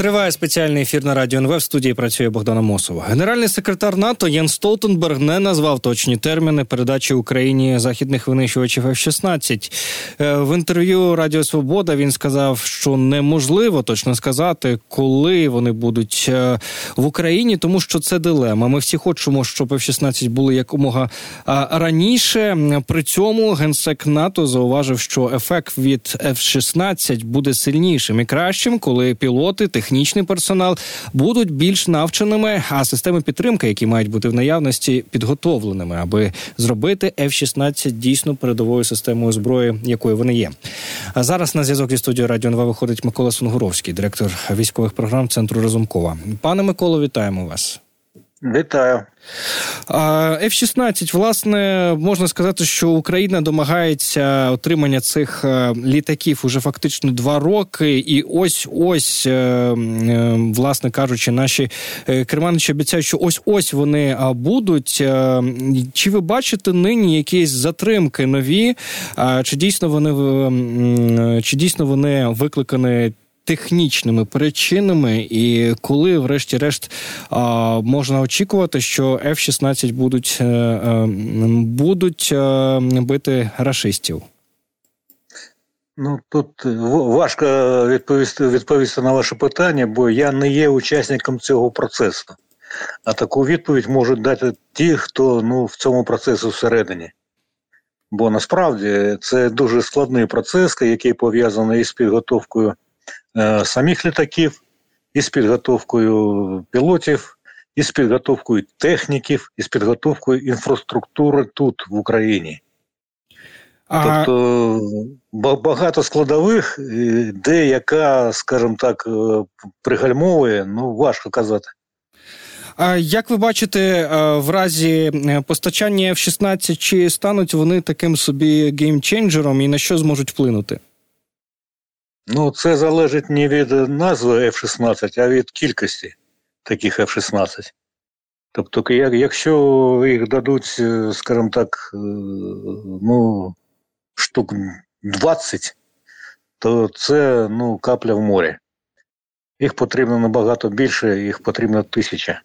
Триває спеціальний ефір на радіо НВ. В студії працює Богдана Мосова. Генеральний секретар НАТО Єн Столтенберг не назвав точні терміни передачі Україні західних винищувачів F-16. Е, в інтерв'ю Радіо Свобода він сказав, що неможливо точно сказати, коли вони будуть е, в Україні, тому що це дилема. Ми всі хочемо, щоб F-16 були якомога раніше. При цьому генсек НАТО зауважив, що ефект від F-16 буде сильнішим і кращим, коли пілоти технічний персонал будуть більш навченими, а системи підтримки, які мають бути в наявності, підготовленими, аби зробити F-16 дійсно передовою системою зброї, якою вони є. А зараз на зв'язок зі студією Радіо НВ виходить Микола Сунгуровський, директор військових програм Центру Разумкова. Пане Миколо, вітаємо вас. Вітаю. F-16, власне, можна сказати, що Україна домагається отримання цих е, літаків уже фактично два роки, і ось ось, е, е, власне кажучи, наші керманичі обіцяють, що ось ось вони будуть. Чи ви бачите нині якісь затримки нові? Чи дійсно вони чи дійсно вони викликані технічними причинами, і коли, врешті-решт, можна очікувати, що F-16 будуть е, е, будуть е, бити рашистів? Ну тут важко відповісти відповісти на ваше питання, бо я не є учасником цього процесу. А таку відповідь можуть дати ті, хто ну, в цьому процесі всередині. Бо насправді це дуже складний процес, який пов'язаний із підготовкою самих літаків, із підготовкою пілотів, із підготовкою техніків, із підготовкою інфраструктури тут, в Україні. А... Тобто багато складових, де яка, скажімо так, е, пригальмовує, ну важко казати. А як ви бачите, е, в разі постачання F-16, чи стануть вони таким собі геймченджером і на що зможуть вплинути? Ну, це залежить не від назви F-16, а від кількості таких F-16. Тобто, якщо їх дадуть, е, скажімо так, е, ну, штук 20, то це ну, капля в морі. Їх потрібно набагато більше, їх потрібно тисяча.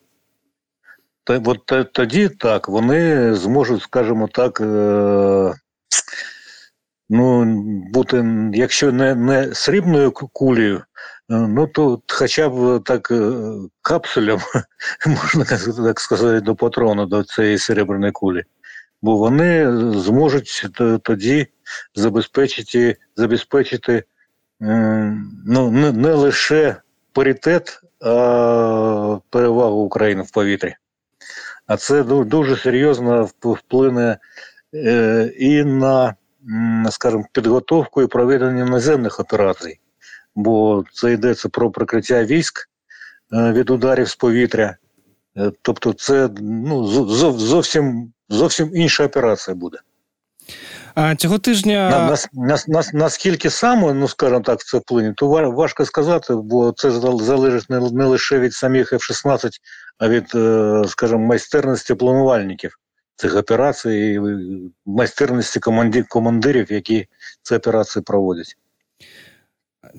От тоді так, вони зможуть, скажімо так, е, ну, бути, якщо не не срібною кулею, е, ну то хоча б так е, капсулям, можна так сказати, до патрону, до цієї серебряної кулі. Бо вони зможуть тоді забезпечити забезпечити ну, не, не лише паритет, а перевагу України в повітрі. А це дуже серйозно вплине е, і на скажімо, підготовку і проведення наземних операцій, бо це йдеться про прикриття військ е, від ударів з повітря. Е, тобто, це ну, зовсім зовсім інша операція буде. А цього тижня на, на, на, наскільки саме, ну скажімо так, це вплине, то важко сказати, бо це залежить не, не лише від самих F-16, а від, е, скажімо, майстерності планувальників цих операцій, майстерності командирів, які ці операції проводять.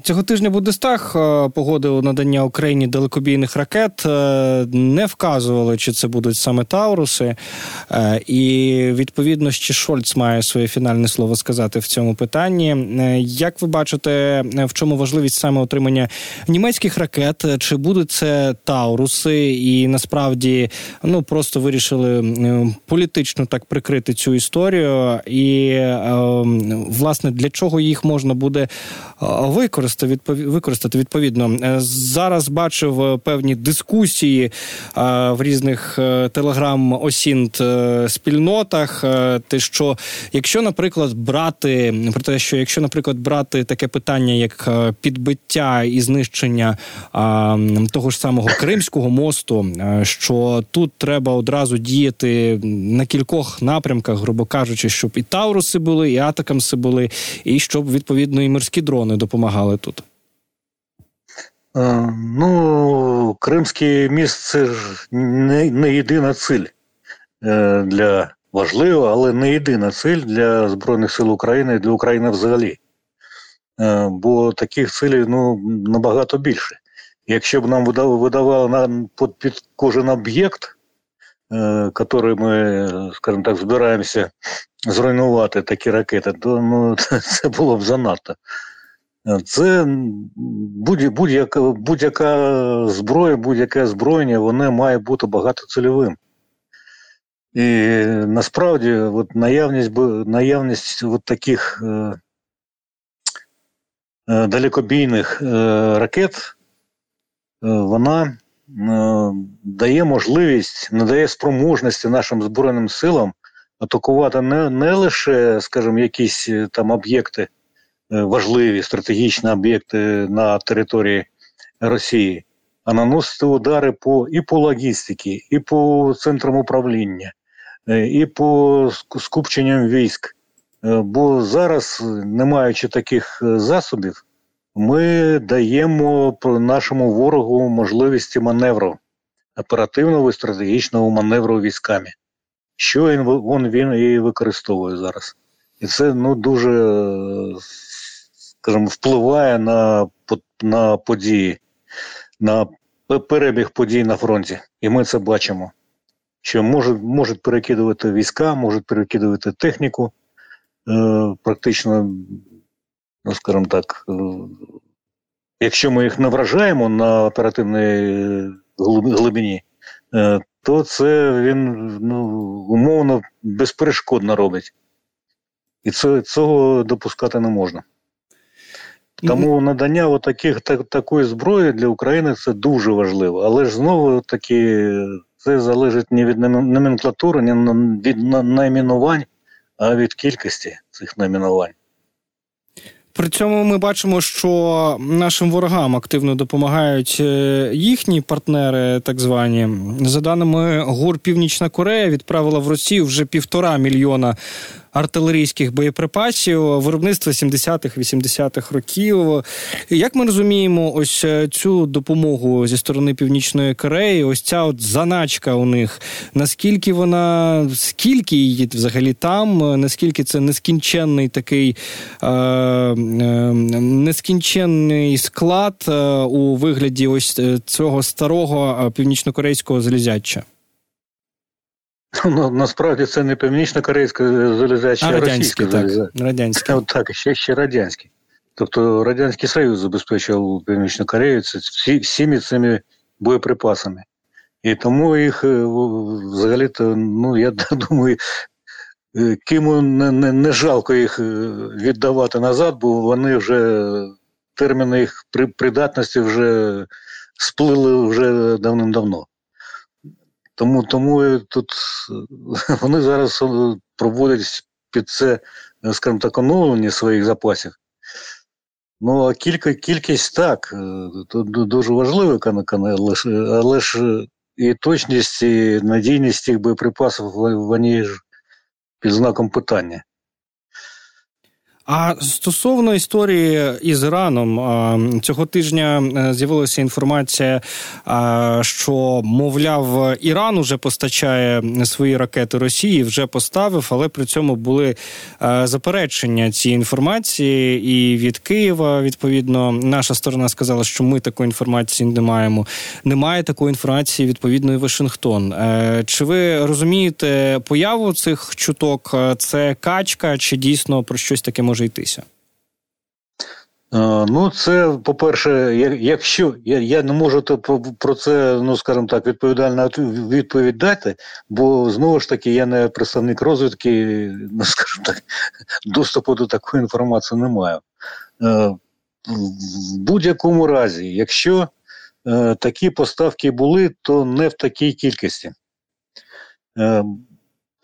Цього тижня Будестаг е, погодив надання Україні далекобійних ракет. Е, не вказували, чи це будуть саме Тауруси, е, і відповідно ще Шольц має своє фінальне слово сказати в цьому питанні. Як ви бачите, в чому важливість саме отримання німецьких ракет? Чи будуть це Тауруси? І насправді ну просто вирішили політично так прикрити цю історію, і власне для чого їх можна буде використати? використати відповідно. Е, зараз бачив е, певні дискусії е, в різних телеграм-осінт спільнотах. Те, що якщо, наприклад, брати про те, що якщо, наприклад, брати таке питання, як підбиття і знищення того ж самого Кримського мосту, що тут треба одразу діяти на кількох напрямках, грубо кажучи, щоб і Тауруси були, і Атакамси були, і щоб відповідно і морські дрони допомагали тут? Е, ну, Кримський міст це ж не не єдина ціль е, для важлива, але не єдина ціль для Збройних сил України і для України взагалі. Е, бо таких цілей ну, набагато більше. Якщо б нам видавали на, під кожен об'єкт, який ми, скажімо так, збираємося зруйнувати такі ракети, то ну, це було б занадто. Це будь-яка будь-яка зброя, будь-яке озброєння, воно має бути багатоцільовим. І насправді от наявність наявність от таких е, е, далекобійних е, ракет, е, вона е, дає можливість, надає спроможності нашим Збройним силам атакувати не не лише, скажімо, якісь е, там об'єкти, важливі стратегічні об'єкти на території Росії, а наносити удари по і по логістиці, і по центрам управління, і по скупченням військ. Бо зараз, не маючи таких засобів, ми даємо нашому ворогу можливості маневру, оперативного і стратегічного маневру військами, що він, він і використовує зараз. І це ну, дуже скажімо, впливає на на події, на перебіг подій на фронті. І ми це бачимо. Що можуть можуть перекидувати війська, можуть перекидувати техніку. Е, Практично, ну скажімо так, е, якщо ми їх не вражаємо на оперативній глибині, е, то це він ну, умовно безперешкодно робить. І це, цього допускати не можна. Тому надання отаких, так, такої зброї для України це дуже важливо. Але ж знову таки це залежить не від номенклатури, не від найменувань, а від кількості цих найменувань. При цьому ми бачимо, що нашим ворогам активно допомагають е, їхні партнери, так звані. За даними ГУР Північна Корея відправила в Росію вже півтора мільйона артилерійських боєприпасів, виробництва 70-х, 80-х років. Як ми розуміємо, ось е, цю допомогу зі сторони Північної Кореї, ось ця от заначка у них, наскільки вона, скільки її взагалі там, наскільки це нескінченний такий е, е, нескінченний склад е, у вигляді ось е, цього старого північнокорейського залізяча? Ну, Насправді це не північно-корейська залізяча, а російська залізяча. Радянська. От так, ще ще радянський. Тобто Радянський Союз забезпечував Північну Корею всі, всіми цими боєприпасами. І тому їх е, взагалі-то, ну, я думаю, е, ким не, не, не жалко їх е, віддавати назад, бо вони вже терміни їх придатності вже сплили вже давним-давно. Тому тому тут вони зараз е, проводять під це, е, скажімо так, оновлення своїх запасів. Ну, а кілька, кількість так, е, дуже важливо, але ж і точність, і надійність цих боєприпасів вони ж під знаком питання. А стосовно історії із Іраном, цього тижня е, з'явилася інформація, що мовляв, Іран уже постачає свої ракети Росії, вже поставив, але при цьому були е, заперечення цієї інформації. І від Києва відповідно наша сторона сказала, що ми такої інформації не маємо. Немає такої інформації відповідно і Вашингтон. Е, чи ви розумієте появу цих чуток? Це качка, чи дійсно про щось таке може? Може йтися? Ну, це, по-перше, якщо я я не можу про це, ну скажімо так, відповідальну відповідь дати, бо знову ж таки я не представник розвідки, ну скажімо так, доступу до такої інформації не маю. В будь-якому разі, якщо е, такі поставки були, то не в такій кількості.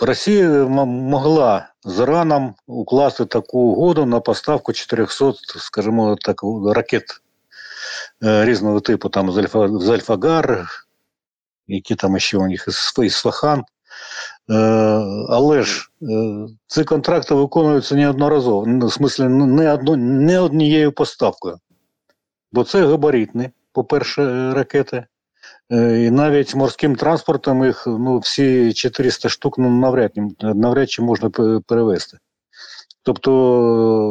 Е, Росія могла з Іраном укласти таку угоду на поставку 400, скажімо так, ракет е, різного типу, там з Альфа, з Альфагар, які там ще у них із Фахан. Е, але ж е, ці контракти виконуються неодноразово, в смислі не, одно, не однією поставкою. Бо це габаритні, по-перше, ракети. Е, і навіть морським транспортом їх ну, всі 400 штук ну, навряд, навряд чи можна перевезти. Тобто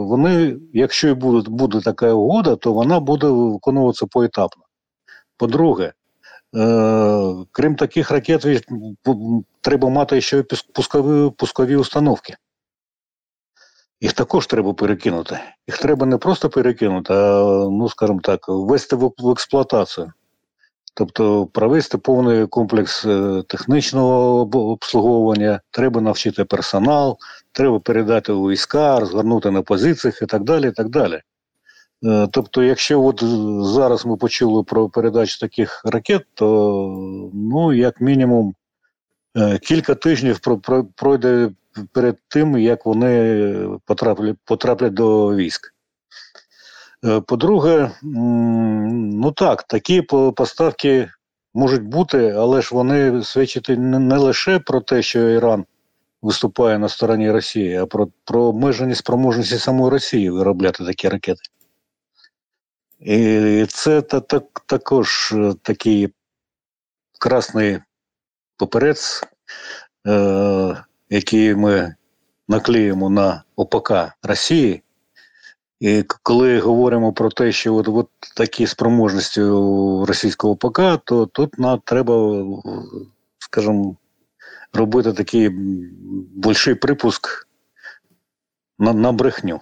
вони, якщо і буде, буде така угода, то вона буде виконуватися поетапно. По-друге, е, крім таких ракет, треба мати ще пускові, пускові установки. Їх також треба перекинути. Їх треба не просто перекинути, а, ну, скажімо так, ввести в, в експлуатацію. Тобто провести повний комплекс е, технічного обслуговування, треба навчити персонал, треба передати у війська, розгорнути на позиціях і так далі. і так далі. Е, тобто, якщо от зараз ми почули про передачу таких ракет, то ну, як мінімум е, кілька тижнів пройде перед тим, як вони потраплять, потраплять до військ. Е, по-друге, ну так, такі поставки можуть бути, але ж вони свідчать не лише про те, що Іран виступає на стороні Росії, а про про обмежені спроможності самої Росії виробляти такі ракети. І це та, та, також е, такий красний поперець, е, який ми наклеїмо на ОПК Росії. І коли говоримо про те, що от, от такі спроможності російського ПК, то тут нам треба, скажімо, робити такий більший припуск на, на брехню.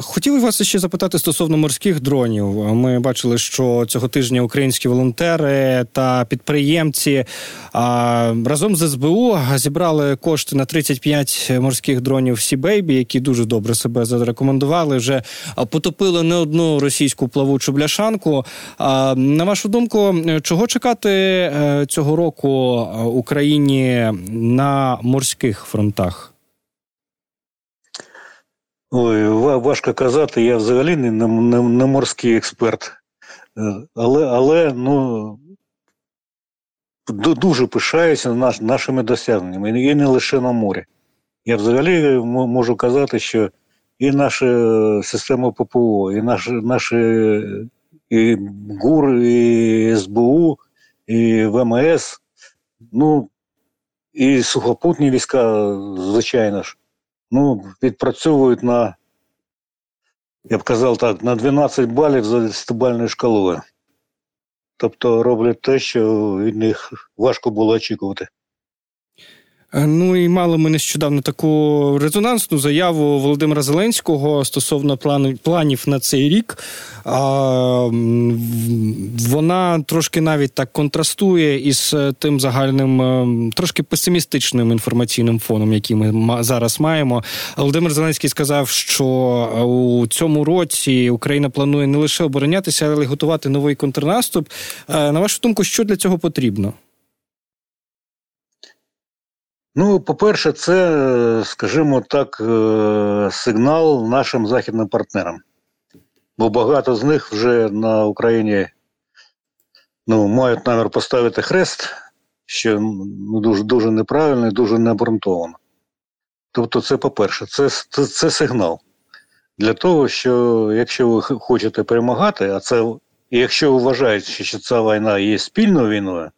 Хотів вас ще запитати стосовно морських дронів. Ми бачили, що цього тижня українські волонтери та підприємці разом з СБУ зібрали кошти на 35 морських дронів Сібейбі, які дуже добре себе зарекомендували. Вже потопили не одну російську плавучу бляшанку. На вашу думку, чого чекати е, цього року Україні на морських фронтах? Ой, важко казати, я взагалі не не, не морський експерт. Е, але але ну, дуже пишаюся наш, нашими досягненнями, і не лише на морі. Я взагалі можу казати, що і наша система ППО, і наші наші і ГУР, і СБУ, і ВМС, ну, і сухопутні війська, звичайно ж ну, відпрацьовують на, я б казав так, на 12 балів за 10-бальною шкалою. Тобто роблять те, що від них важко було очікувати. Е, ну і мали ми нещодавно таку резонансну заяву Володимира Зеленського стосовно планів на цей рік. Вона трошки навіть так контрастує із е, тим загальним, е, трошки песимістичним інформаційним фоном, який ми зараз маємо. Володимир Зеленський сказав, що у цьому році Україна планує не лише оборонятися, але й готувати новий контрнаступ. На вашу думку, що для цього потрібно? Ну, по-перше, це, скажімо так, е, сигнал нашим західним партнерам. Бо багато з них вже на Україні ну, мають намір поставити хрест, що ну, дуже дуже неправильно і дуже необґрунтовано. Тобто, це по-перше, це, це, це сигнал для того, що якщо ви хочете перемагати, а це, якщо ви вважаєте, що ця війна є спільною війною,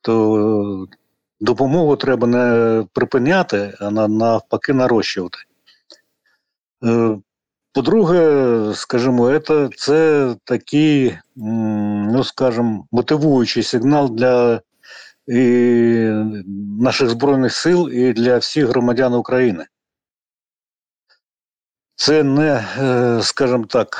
то допомогу треба не припиняти, а навпаки нарощувати. Е, по-друге, скажімо, це, це такий, ну скажімо, мотивуючий сигнал для і наших Збройних сил і для всіх громадян України. Це не, е, скажімо так,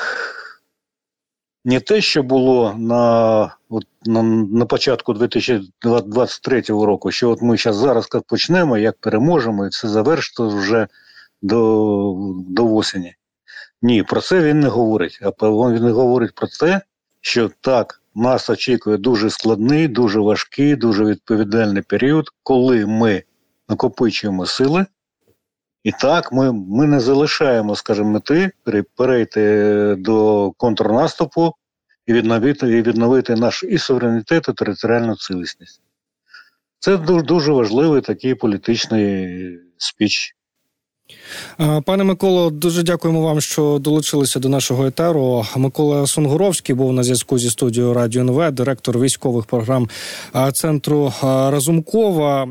не те, що було на от, на, на початку 2023 року, що от ми зараз зараз як почнемо, як переможемо, і все завершиться вже до до осені. Ні, про це він не говорить. А він говорить про те, що так, нас очікує дуже складний, дуже важкий, дуже відповідальний період, коли ми накопичуємо сили. І так, ми ми не залишаємо, скажімо, мети перейти до контрнаступу і відновити і відновити наш і суверенітет, і територіальну цілісність. Це дуже дуже важливий такий політичний спіч. Пане Миколо, дуже дякуємо вам, що долучилися до нашого етеру. Микола Сунгуровський був на зв'язку зі студією Радіо НВ, директор військових програм центру Разумкова.